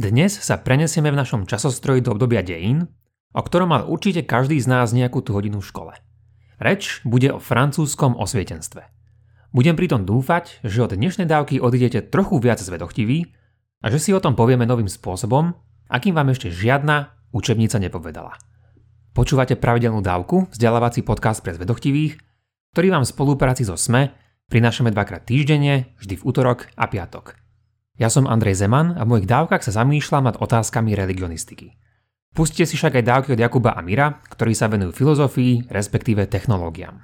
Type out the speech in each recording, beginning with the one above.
Dnes sa prenesieme v našom časostroji do obdobia dejín, o ktorom mal určite každý z nás nejakú tú hodinu v škole. Reč bude o francúzskom osvietenstve. Budem pritom dúfať, že od dnešnej dávky odídete trochu viac zvedochtiví a že si o tom povieme novým spôsobom, akým vám ešte žiadna učebnica nepovedala. Počúvate pravidelnú dávku, vzdelávací podcast pre zvedochtivých, ktorý vám v spolupráci so SME prinášame dvakrát týždenne, vždy v útorok a piatok. Ja som Andrej Zeman a v mojich dávkach sa zamýšľam nad otázkami religionistiky. Pustite si však aj dávky od Jakuba a Mira, ktorí sa venujú filozofii, respektíve technológiám.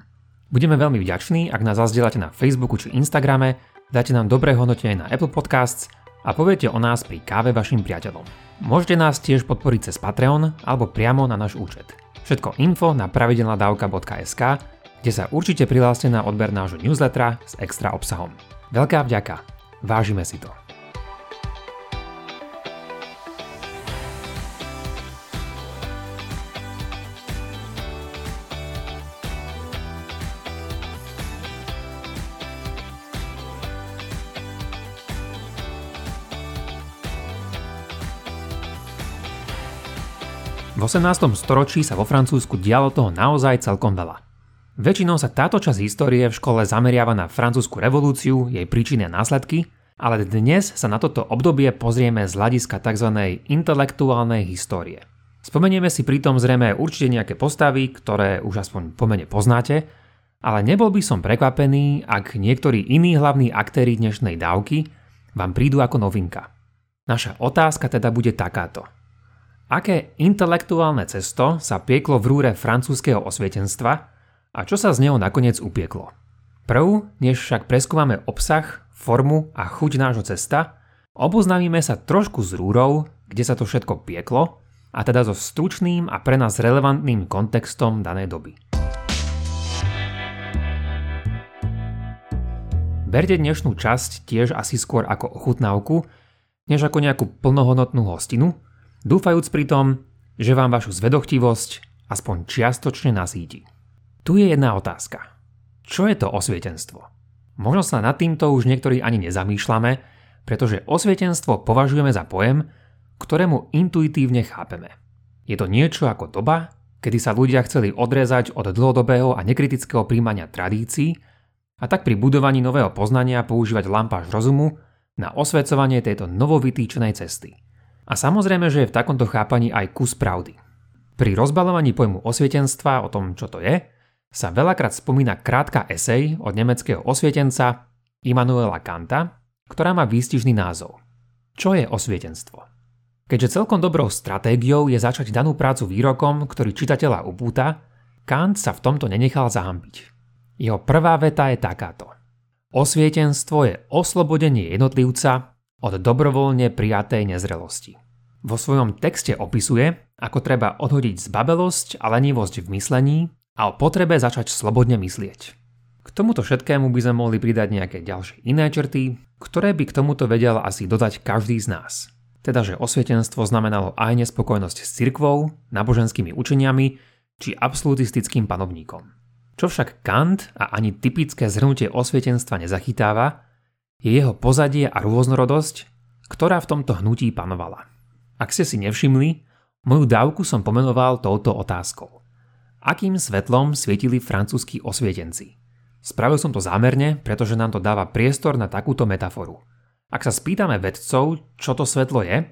Budeme veľmi vďační, ak nás zazdielate na Facebooku či Instagrame, dáte nám dobré hodnotenie na Apple Podcasts a poviete o nás pri káve vašim priateľom. Môžete nás tiež podporiť cez Patreon alebo priamo na náš účet. Všetko info na pravidelnadavka.sk, kde sa určite prihláste na odber nášho newslettera s extra obsahom. Veľká vďaka, vážime si to. V 18. storočí sa vo Francúzsku dialo toho naozaj celkom veľa. Väčšinou sa táto časť histórie v škole zameriava na francúzsku revolúciu, jej príčiny a následky, ale dnes sa na toto obdobie pozrieme z hľadiska tzv. intelektuálnej histórie. Spomenieme si pritom zrejme určite nejaké postavy, ktoré už aspoň pomene poznáte, ale nebol by som prekvapený, ak niektorí iní hlavní aktéry dnešnej dávky vám prídu ako novinka. Naša otázka teda bude takáto – Aké intelektuálne cesto sa pieklo v rúre francúzského osvietenstva a čo sa z neho nakoniec upieklo? Prv, než však preskúmame obsah, formu a chuť nášho cesta, oboznámime sa trošku s rúrou, kde sa to všetko pieklo, a teda so stručným a pre nás relevantným kontextom danej doby. Berte dnešnú časť tiež asi skôr ako ochutnávku, než ako nejakú plnohodnotnú hostinu – dúfajúc pritom, že vám vašu zvedochtivosť aspoň čiastočne nasíti. Tu je jedna otázka. Čo je to osvietenstvo? Možno sa nad týmto už niektorí ani nezamýšľame, pretože osvietenstvo považujeme za pojem, ktorému intuitívne chápeme. Je to niečo ako doba, kedy sa ľudia chceli odrezať od dlhodobého a nekritického príjmania tradícií a tak pri budovaní nového poznania používať lampáž rozumu na osvecovanie tejto novovytýčenej cesty – a samozrejme, že je v takomto chápaní aj kus pravdy. Pri rozbalovaní pojmu osvietenstva o tom, čo to je, sa veľakrát spomína krátka esej od nemeckého osvietenca Immanuela Kanta, ktorá má výstižný názov. Čo je osvietenstvo? Keďže celkom dobrou stratégiou je začať danú prácu výrokom, ktorý čitateľa upúta, Kant sa v tomto nenechal zahambiť. Jeho prvá veta je takáto. Osvietenstvo je oslobodenie jednotlivca od dobrovoľne prijatej nezrelosti. Vo svojom texte opisuje, ako treba odhodiť zbabelosť a lenivosť v myslení a o potrebe začať slobodne myslieť. K tomuto všetkému by sme mohli pridať nejaké ďalšie iné črty, ktoré by k tomuto vedel asi dodať každý z nás. Teda, že osvietenstvo znamenalo aj nespokojnosť s cirkvou, náboženskými učeniami či absolutistickým panovníkom. Čo však Kant a ani typické zhrnutie osvietenstva nezachytáva, je jeho pozadie a rôznorodosť, ktorá v tomto hnutí panovala. Ak ste si nevšimli, moju dávku som pomenoval touto otázkou. Akým svetlom svietili francúzskí osvietenci? Spravil som to zámerne, pretože nám to dáva priestor na takúto metaforu. Ak sa spýtame vedcov, čo to svetlo je,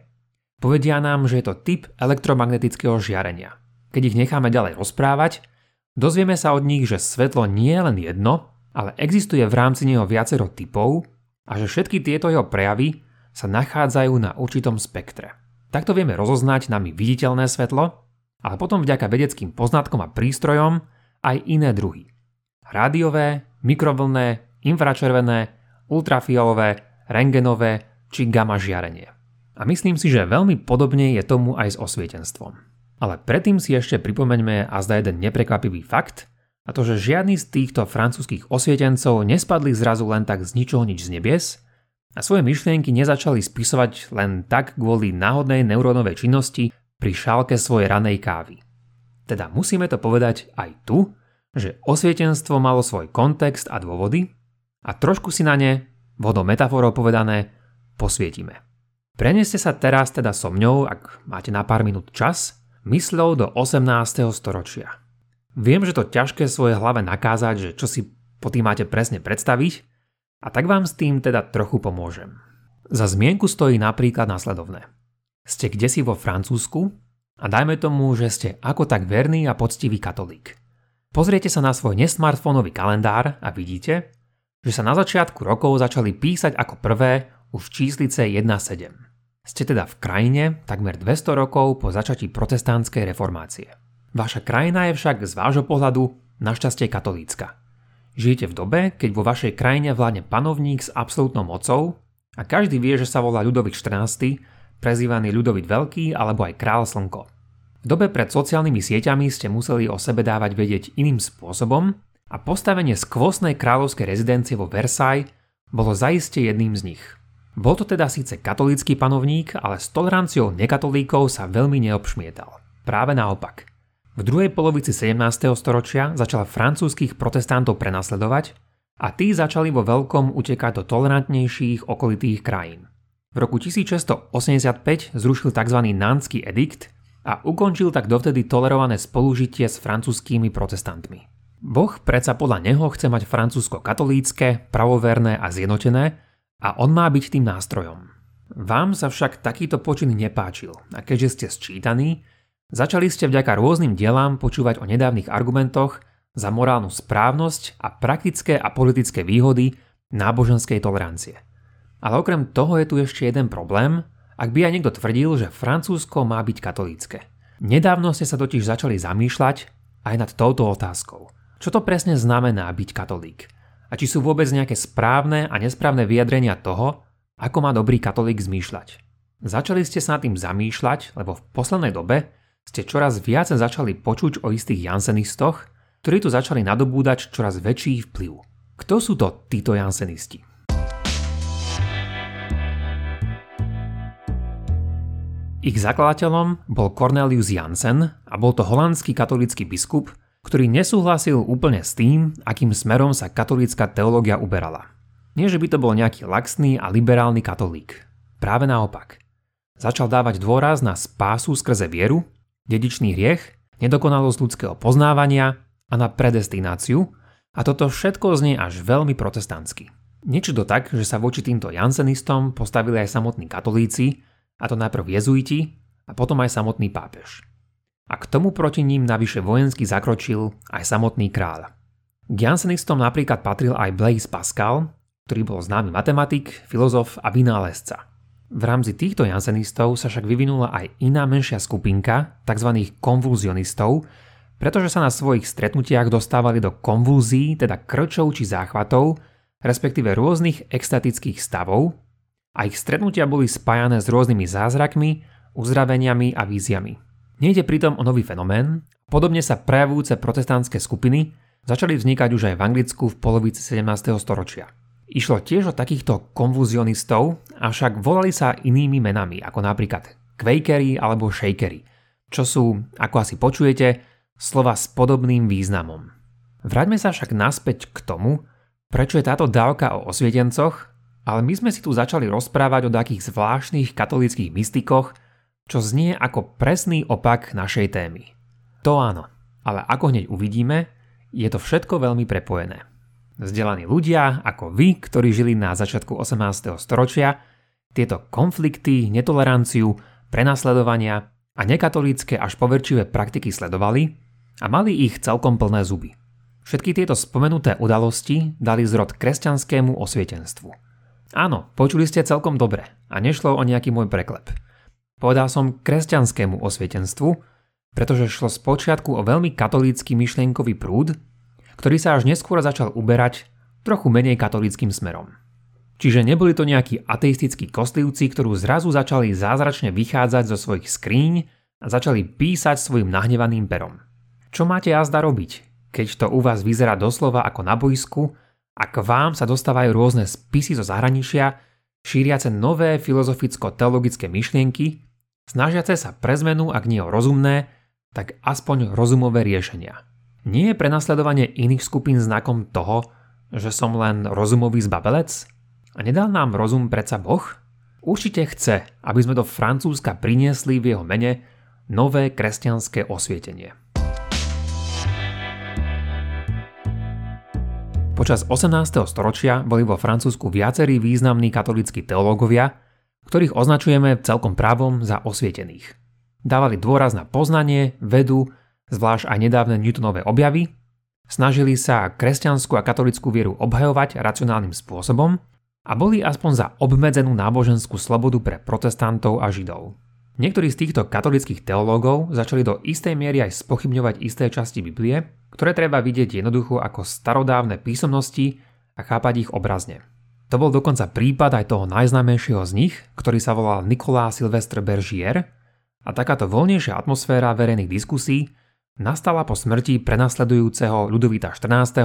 povedia nám, že je to typ elektromagnetického žiarenia. Keď ich necháme ďalej rozprávať, dozvieme sa od nich, že svetlo nie je len jedno, ale existuje v rámci neho viacero typov a že všetky tieto jeho prejavy sa nachádzajú na určitom spektre. Takto vieme rozoznať nami viditeľné svetlo, ale potom vďaka vedeckým poznatkom a prístrojom aj iné druhy. Rádiové, mikrovlné, infračervené, ultrafialové, rengenové či gamma žiarenie. A myslím si, že veľmi podobne je tomu aj s osvietenstvom. Ale predtým si ešte pripomeňme a zda jeden neprekvapivý fakt, a to, že žiadny z týchto francúzskych osvietencov nespadli zrazu len tak z ničoho nič z nebies a svoje myšlienky nezačali spisovať len tak kvôli náhodnej neurónovej činnosti pri šálke svojej ranej kávy. Teda musíme to povedať aj tu, že osvietenstvo malo svoj kontext a dôvody a trošku si na ne, vodou metaforou povedané, posvietime. Preneste sa teraz teda so mňou, ak máte na pár minút čas, mysľou do 18. storočia. Viem, že to ťažké svoje hlave nakázať, že čo si po tým máte presne predstaviť, a tak vám s tým teda trochu pomôžem. Za zmienku stojí napríklad následovné. Ste kde si vo Francúzsku a dajme tomu, že ste ako tak verný a poctivý katolík. Pozriete sa na svoj nesmartfónový kalendár a vidíte, že sa na začiatku rokov začali písať ako prvé už číslice 1.7. Ste teda v krajine takmer 200 rokov po začatí protestantskej reformácie. Vaša krajina je však z vášho pohľadu našťastie katolícka. Žijete v dobe, keď vo vašej krajine vládne panovník s absolútnou mocou a každý vie, že sa volá Ľudovik 14., prezývaný Ľudovit Veľký alebo aj Král Slnko. V dobe pred sociálnymi sieťami ste museli o sebe dávať vedieť iným spôsobom a postavenie skvostnej kráľovskej rezidencie vo Versailles bolo zaiste jedným z nich. Bol to teda síce katolícky panovník, ale s toleranciou nekatolíkov sa veľmi neobšmietal. Práve naopak. V druhej polovici 17. storočia začal francúzskych protestantov prenasledovať a tí začali vo veľkom utekať do tolerantnejších okolitých krajín. V roku 1685 zrušil tzv. Nanský edikt, a ukončil tak dovtedy tolerované spolužitie s francúzskými protestantmi. Boh predsa podľa neho chce mať Francúzsko katolícke, pravoverné a zjednotené a on má byť tým nástrojom. Vám sa však takýto počin nepáčil a keďže ste sčítaní, začali ste vďaka rôznym dielám počúvať o nedávnych argumentoch za morálnu správnosť a praktické a politické výhody náboženskej tolerancie. Ale okrem toho je tu ešte jeden problém, ak by aj niekto tvrdil, že Francúzsko má byť katolícke. Nedávno ste sa totiž začali zamýšľať aj nad touto otázkou. Čo to presne znamená byť katolík? A či sú vôbec nejaké správne a nesprávne vyjadrenia toho, ako má dobrý katolík zmýšľať? Začali ste sa nad tým zamýšľať, lebo v poslednej dobe ste čoraz viac začali počuť o istých jansenistoch, ktorí tu začali nadobúdať čoraz väčší vplyv. Kto sú to títo jansenisti? Ich zakladateľom bol Cornelius Jansen a bol to holandský katolícky biskup, ktorý nesúhlasil úplne s tým, akým smerom sa katolícka teológia uberala. Nie, že by to bol nejaký laxný a liberálny katolík. Práve naopak. Začal dávať dôraz na spásu skrze vieru, dedičný hriech, nedokonalosť ľudského poznávania a na predestináciu a toto všetko znie až veľmi protestantsky. Niečo tak, že sa voči týmto jansenistom postavili aj samotní katolíci, a to najprv jezuiti a potom aj samotný pápež. A k tomu proti ním navyše vojensky zakročil aj samotný kráľ. K Jansenistom napríklad patril aj Blaise Pascal, ktorý bol známy matematik, filozof a vynálezca. V rámci týchto Jansenistov sa však vyvinula aj iná menšia skupinka, tzv. konvulzionistov, pretože sa na svojich stretnutiach dostávali do konvulzií, teda krčov či záchvatov, respektíve rôznych extatických stavov, a ich stretnutia boli spájané s rôznymi zázrakmi, uzdraveniami a víziami. Nejde pritom o nový fenomén, podobne sa prejavujúce protestantské skupiny začali vznikať už aj v Anglicku v polovici 17. storočia. Išlo tiež o takýchto konvuzionistov, avšak volali sa inými menami, ako napríklad Quakery alebo Shakery, čo sú, ako asi počujete, slova s podobným významom. Vráťme sa však naspäť k tomu, prečo je táto dávka o osvietencoch ale my sme si tu začali rozprávať o takých zvláštnych katolických mystikoch, čo znie ako presný opak našej témy. To áno, ale ako hneď uvidíme, je to všetko veľmi prepojené. Vzdelaní ľudia, ako vy, ktorí žili na začiatku 18. storočia, tieto konflikty, netoleranciu, prenasledovania a nekatolícke až poverčivé praktiky sledovali a mali ich celkom plné zuby. Všetky tieto spomenuté udalosti dali zrod kresťanskému osvietenstvu. Áno, počuli ste celkom dobre a nešlo o nejaký môj preklep. Povedal som kresťanskému osvietenstvu, pretože šlo z počiatku o veľmi katolícky myšlienkový prúd, ktorý sa až neskôr začal uberať trochu menej katolíckým smerom. Čiže neboli to nejakí ateistickí kostlivci, ktorú zrazu začali zázračne vychádzať zo svojich skríň a začali písať svojim nahnevaným perom. Čo máte jazda robiť, keď to u vás vyzerá doslova ako na boisku a k vám sa dostávajú rôzne spisy zo zahraničia, šíriace nové filozoficko-teologické myšlienky, snažiace sa pre zmenu, ak nie o rozumné, tak aspoň rozumové riešenia. Nie je prenasledovanie iných skupín znakom toho, že som len rozumový zbabelec? A nedal nám rozum predsa Boh? určite chce, aby sme do Francúzska priniesli v jeho mene nové kresťanské osvietenie. Počas 18. storočia boli vo Francúzsku viacerí významní katolíckí teológovia, ktorých označujeme celkom právom za osvietených. Dávali dôraz na poznanie, vedu, zvlášť aj nedávne Newtonové objavy, snažili sa kresťanskú a katolickú vieru obhajovať racionálnym spôsobom a boli aspoň za obmedzenú náboženskú slobodu pre protestantov a židov. Niektorí z týchto katolických teológov začali do istej miery aj spochybňovať isté časti Biblie, ktoré treba vidieť jednoducho ako starodávne písomnosti a chápať ich obrazne. To bol dokonca prípad aj toho najznámejšieho z nich, ktorý sa volal Nikolá Silvestre Bergier a takáto voľnejšia atmosféra verejných diskusí nastala po smrti prenasledujúceho Ľudovita XIV.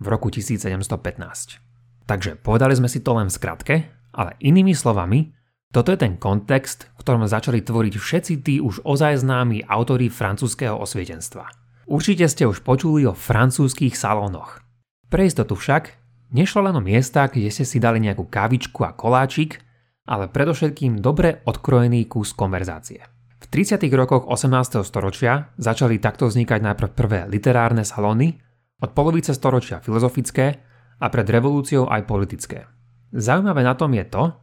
v roku 1715. Takže povedali sme si to len v skratke, ale inými slovami, toto je ten kontext, v ktorom začali tvoriť všetci tí už ozaj známi autori francúzského osvietenstva – Určite ste už počuli o francúzských salónoch. Pre istotu však, nešlo len o miesta, kde ste si dali nejakú kávičku a koláčik, ale predovšetkým dobre odkrojený kus konverzácie. V 30. rokoch 18. storočia začali takto vznikať najprv prvé literárne salóny, od polovice storočia filozofické a pred revolúciou aj politické. Zaujímavé na tom je to,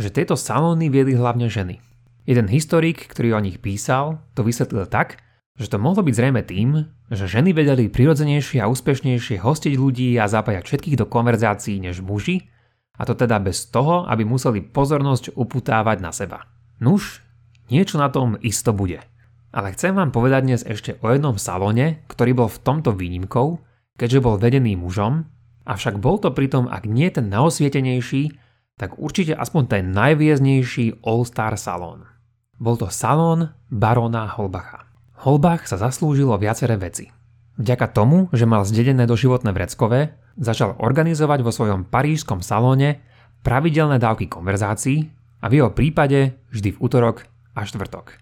že tieto salóny viedli hlavne ženy. Jeden historik, ktorý o nich písal, to vysvetlil tak, že to mohlo byť zrejme tým, že ženy vedeli prirodzenejšie a úspešnejšie hostiť ľudí a zapájať všetkých do konverzácií než muži, a to teda bez toho, aby museli pozornosť uputávať na seba. Nuž, niečo na tom isto bude. Ale chcem vám povedať dnes ešte o jednom salóne, ktorý bol v tomto výnimkou, keďže bol vedený mužom, avšak bol to pritom, ak nie ten naosvietenejší, tak určite aspoň ten najvieznejší All-Star salón. Bol to salón barona Holbacha. Holbach sa zaslúžil o viaceré veci. Vďaka tomu, že mal zdedené doživotné vreckové, začal organizovať vo svojom parížskom salóne pravidelné dávky konverzácií a v jeho prípade vždy v útorok a štvrtok.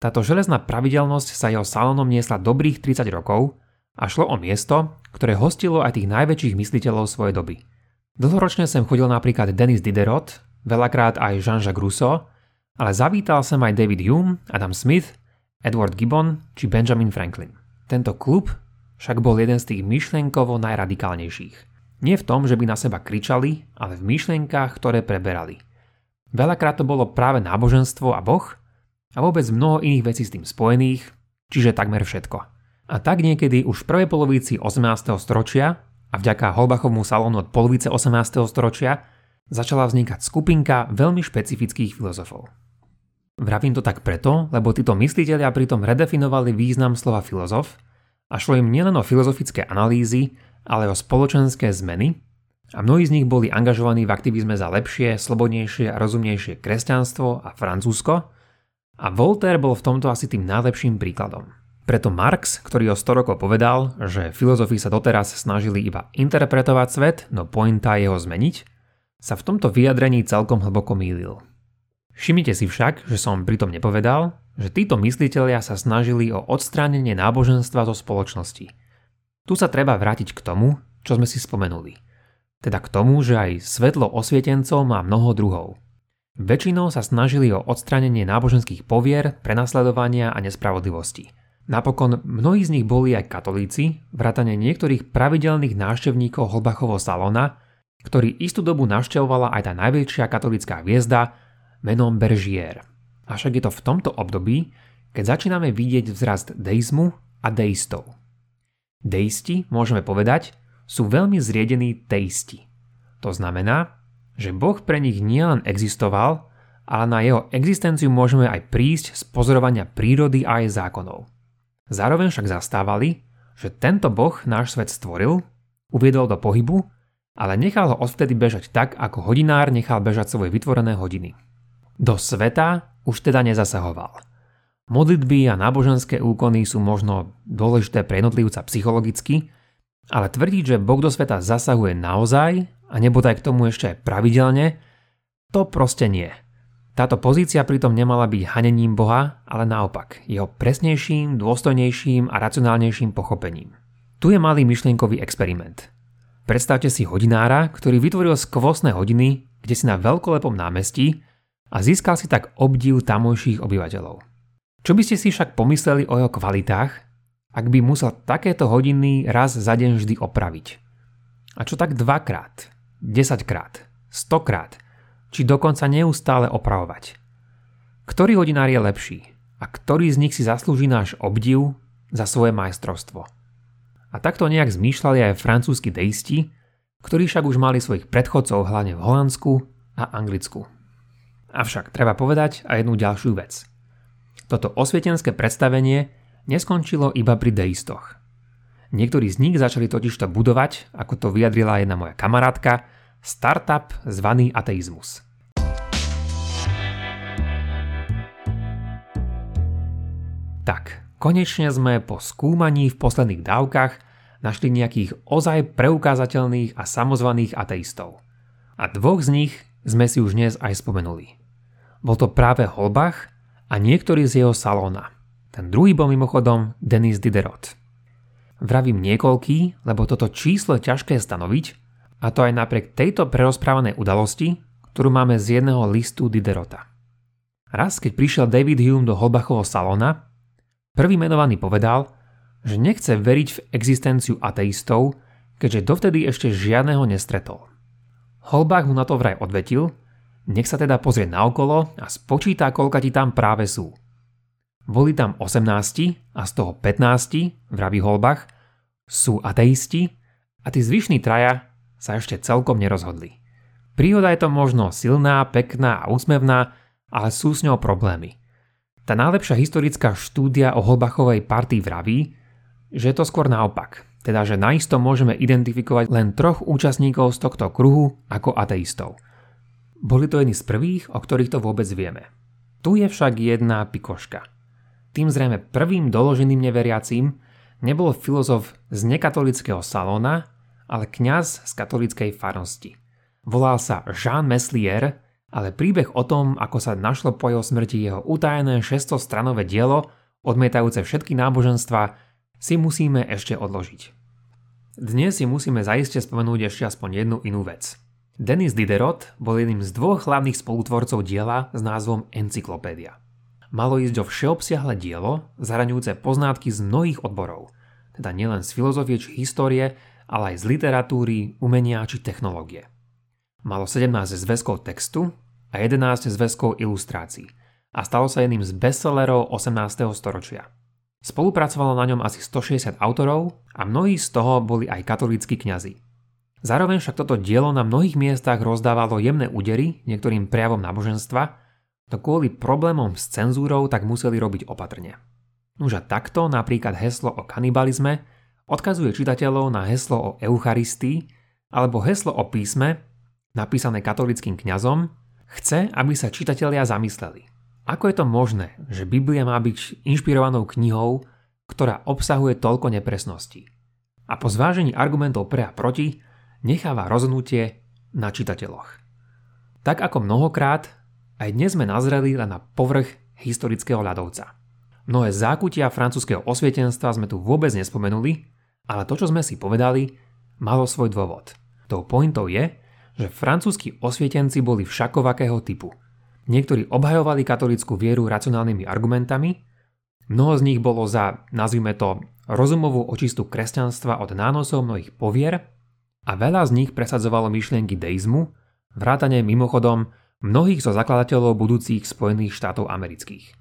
Táto železná pravidelnosť sa jeho salónom niesla dobrých 30 rokov a šlo o miesto, ktoré hostilo aj tých najväčších mysliteľov svojej doby. Dlhoročne sem chodil napríklad Denis Diderot, veľakrát aj Jean-Jacques Rousseau, ale zavítal sem aj David Hume, Adam Smith Edward Gibbon či Benjamin Franklin. Tento klub však bol jeden z tých myšlienkovo najradikálnejších. Nie v tom, že by na seba kričali, ale v myšlienkách, ktoré preberali. Veľakrát to bolo práve náboženstvo a boh a vôbec mnoho iných vecí s tým spojených, čiže takmer všetko. A tak niekedy už v prvej polovici 18. storočia a vďaka Holbachovmu salónu od polovice 18. storočia začala vznikať skupinka veľmi špecifických filozofov. Vravím to tak preto, lebo títo mysliteľia pritom redefinovali význam slova filozof a šlo im nielen o filozofické analýzy, ale o spoločenské zmeny a mnohí z nich boli angažovaní v aktivizme za lepšie, slobodnejšie a rozumnejšie kresťanstvo a Francúzsko a Voltaire bol v tomto asi tým najlepším príkladom. Preto Marx, ktorý o 100 rokov povedal, že filozofi sa doteraz snažili iba interpretovať svet, no pointa je zmeniť, sa v tomto vyjadrení celkom hlboko mýlil. Všimnite si však, že som pritom nepovedal, že títo mysliteľia sa snažili o odstránenie náboženstva zo spoločnosti. Tu sa treba vrátiť k tomu, čo sme si spomenuli. Teda k tomu, že aj svetlo osvietencov má mnoho druhov. Väčšinou sa snažili o odstránenie náboženských povier, prenasledovania a nespravodlivosti. Napokon mnohí z nich boli aj katolíci, vrátane niektorých pravidelných návštevníkov Holbachovho salóna, ktorý istú dobu navštevovala aj tá najväčšia katolická hviezda menom Bergier. Avšak je to v tomto období, keď začíname vidieť vzrast deizmu a deistov. Deisti, môžeme povedať, sú veľmi zriedení teisti. To znamená, že Boh pre nich nielen existoval, ale na jeho existenciu môžeme aj prísť z pozorovania prírody a aj zákonov. Zároveň však zastávali, že tento Boh náš svet stvoril, uviedol do pohybu, ale nechal ho odvtedy bežať tak, ako hodinár nechal bežať svoje vytvorené hodiny. Do sveta už teda nezasahoval. Modlitby a náboženské úkony sú možno dôležité pre jednotlivca psychologicky, ale tvrdiť, že Boh do sveta zasahuje naozaj a nebodaj k tomu ešte aj pravidelne, to proste nie. Táto pozícia pritom nemala byť hanením Boha, ale naopak, jeho presnejším, dôstojnejším a racionálnejším pochopením. Tu je malý myšlienkový experiment. Predstavte si hodinára, ktorý vytvoril skvostné hodiny, kde si na veľkolepom námestí a získal si tak obdiv tamojších obyvateľov. Čo by ste si však pomysleli o jeho kvalitách, ak by musel takéto hodiny raz za deň vždy opraviť? A čo tak dvakrát, desaťkrát, stokrát, či dokonca neustále opravovať? Ktorý hodinár je lepší a ktorý z nich si zaslúži náš obdiv za svoje majstrovstvo? A takto nejak zmýšľali aj francúzski deisti, ktorí však už mali svojich predchodcov hlavne v Holandsku a Anglicku. Avšak treba povedať aj jednu ďalšiu vec. Toto osvietenské predstavenie neskončilo iba pri deistoch. Niektorí z nich začali totižto budovať, ako to vyjadrila jedna moja kamarátka, startup zvaný ateizmus. Tak, konečne sme po skúmaní v posledných dávkach našli nejakých ozaj preukázateľných a samozvaných ateistov. A dvoch z nich sme si už dnes aj spomenuli. Bol to práve Holbach a niektorý z jeho salóna. Ten druhý bol mimochodom Denis Diderot. Vravím niekoľký, lebo toto číslo je ťažké stanoviť, a to aj napriek tejto prerozprávanej udalosti, ktorú máme z jedného listu Diderota. Raz, keď prišiel David Hume do Holbachovho salóna, prvý menovaný povedal, že nechce veriť v existenciu ateistov, keďže dovtedy ešte žiadneho nestretol. Holbach mu na to vraj odvetil, nech sa teda pozrie naokolo a spočíta, koľka ti tam práve sú. Boli tam 18 a z toho 15, vraví Holbach, sú ateisti a tí zvyšní traja sa ešte celkom nerozhodli. Príhoda je to možno silná, pekná a úsmevná, ale sú s ňou problémy. Tá najlepšia historická štúdia o Holbachovej partii vraví, že je to skôr naopak, teda že naisto môžeme identifikovať len troch účastníkov z tohto kruhu ako ateistov. Boli to jedni z prvých, o ktorých to vôbec vieme. Tu je však jedna pikoška. Tým zrejme prvým doloženým neveriacím nebol filozof z nekatolického salóna, ale kňaz z katolíckej farnosti. Volal sa Jean Meslier, ale príbeh o tom, ako sa našlo po jeho smrti jeho utajené 600-stranové dielo, odmietajúce všetky náboženstva, si musíme ešte odložiť. Dnes si musíme zaiste spomenúť ešte aspoň jednu inú vec. Denis Diderot bol jedným z dvoch hlavných spolutvorcov diela s názvom Encyklopédia. Malo ísť o všeobsiahle dielo, zahraňujúce poznátky z mnohých odborov, teda nielen z filozofie či histórie, ale aj z literatúry, umenia či technológie. Malo 17 zväzkov textu a 11 zväzkov ilustrácií a stalo sa jedným z bestsellerov 18. storočia. Spolupracovalo na ňom asi 160 autorov a mnohí z toho boli aj katolíckí kňazi. Zároveň však toto dielo na mnohých miestach rozdávalo jemné údery niektorým prejavom náboženstva, no kvôli problémom s cenzúrou tak museli robiť opatrne. Nuž takto napríklad heslo o kanibalizme odkazuje čitateľov na heslo o Eucharistii alebo heslo o písme, napísané katolickým kňazom, chce, aby sa čitatelia zamysleli. Ako je to možné, že Biblia má byť inšpirovanou knihou, ktorá obsahuje toľko nepresností? A po zvážení argumentov pre a proti necháva rozhodnutie na čitateľoch. Tak ako mnohokrát, aj dnes sme nazreli len na povrch historického ľadovca. Mnohé zákutia francúzského osvietenstva sme tu vôbec nespomenuli, ale to, čo sme si povedali, malo svoj dôvod. Tou pointou je, že francúzski osvietenci boli všakovakého typu – Niektorí obhajovali katolickú vieru racionálnymi argumentami, mnoho z nich bolo za, nazvime to, rozumovú očistu kresťanstva od nánosov mnohých povier a veľa z nich presadzovalo myšlienky deizmu, vrátane mimochodom mnohých zo zakladateľov budúcich Spojených štátov amerických.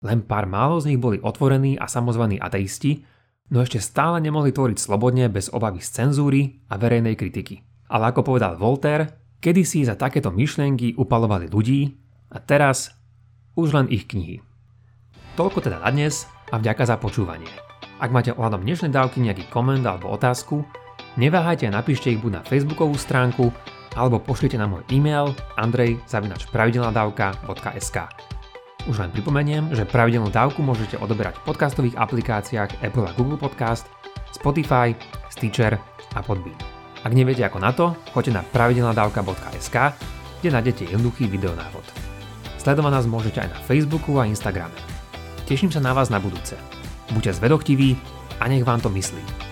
Len pár málo z nich boli otvorení a samozvaní ateisti, no ešte stále nemohli tvoriť slobodne bez obavy z cenzúry a verejnej kritiky. Ale ako povedal Voltaire, kedysi za takéto myšlienky upalovali ľudí, a teraz už len ich knihy. Toľko teda na dnes a vďaka za počúvanie. Ak máte ohľadom dnešnej dávky nejaký koment alebo otázku, neváhajte a napíšte ich buď na facebookovú stránku alebo pošlite na môj e-mail andrej.pravidelnadavka.sk Už len pripomeniem, že pravidelnú dávku môžete odoberať v podcastových aplikáciách Apple a Google Podcast, Spotify, Stitcher a Podbean. Ak neviete ako na to, choďte na pravidelnadavka.sk, kde nájdete jednoduchý videonávod. Sledovať nás môžete aj na Facebooku a Instagrame. Teším sa na vás na budúce. Buďte zvedochtiví a nech vám to myslí.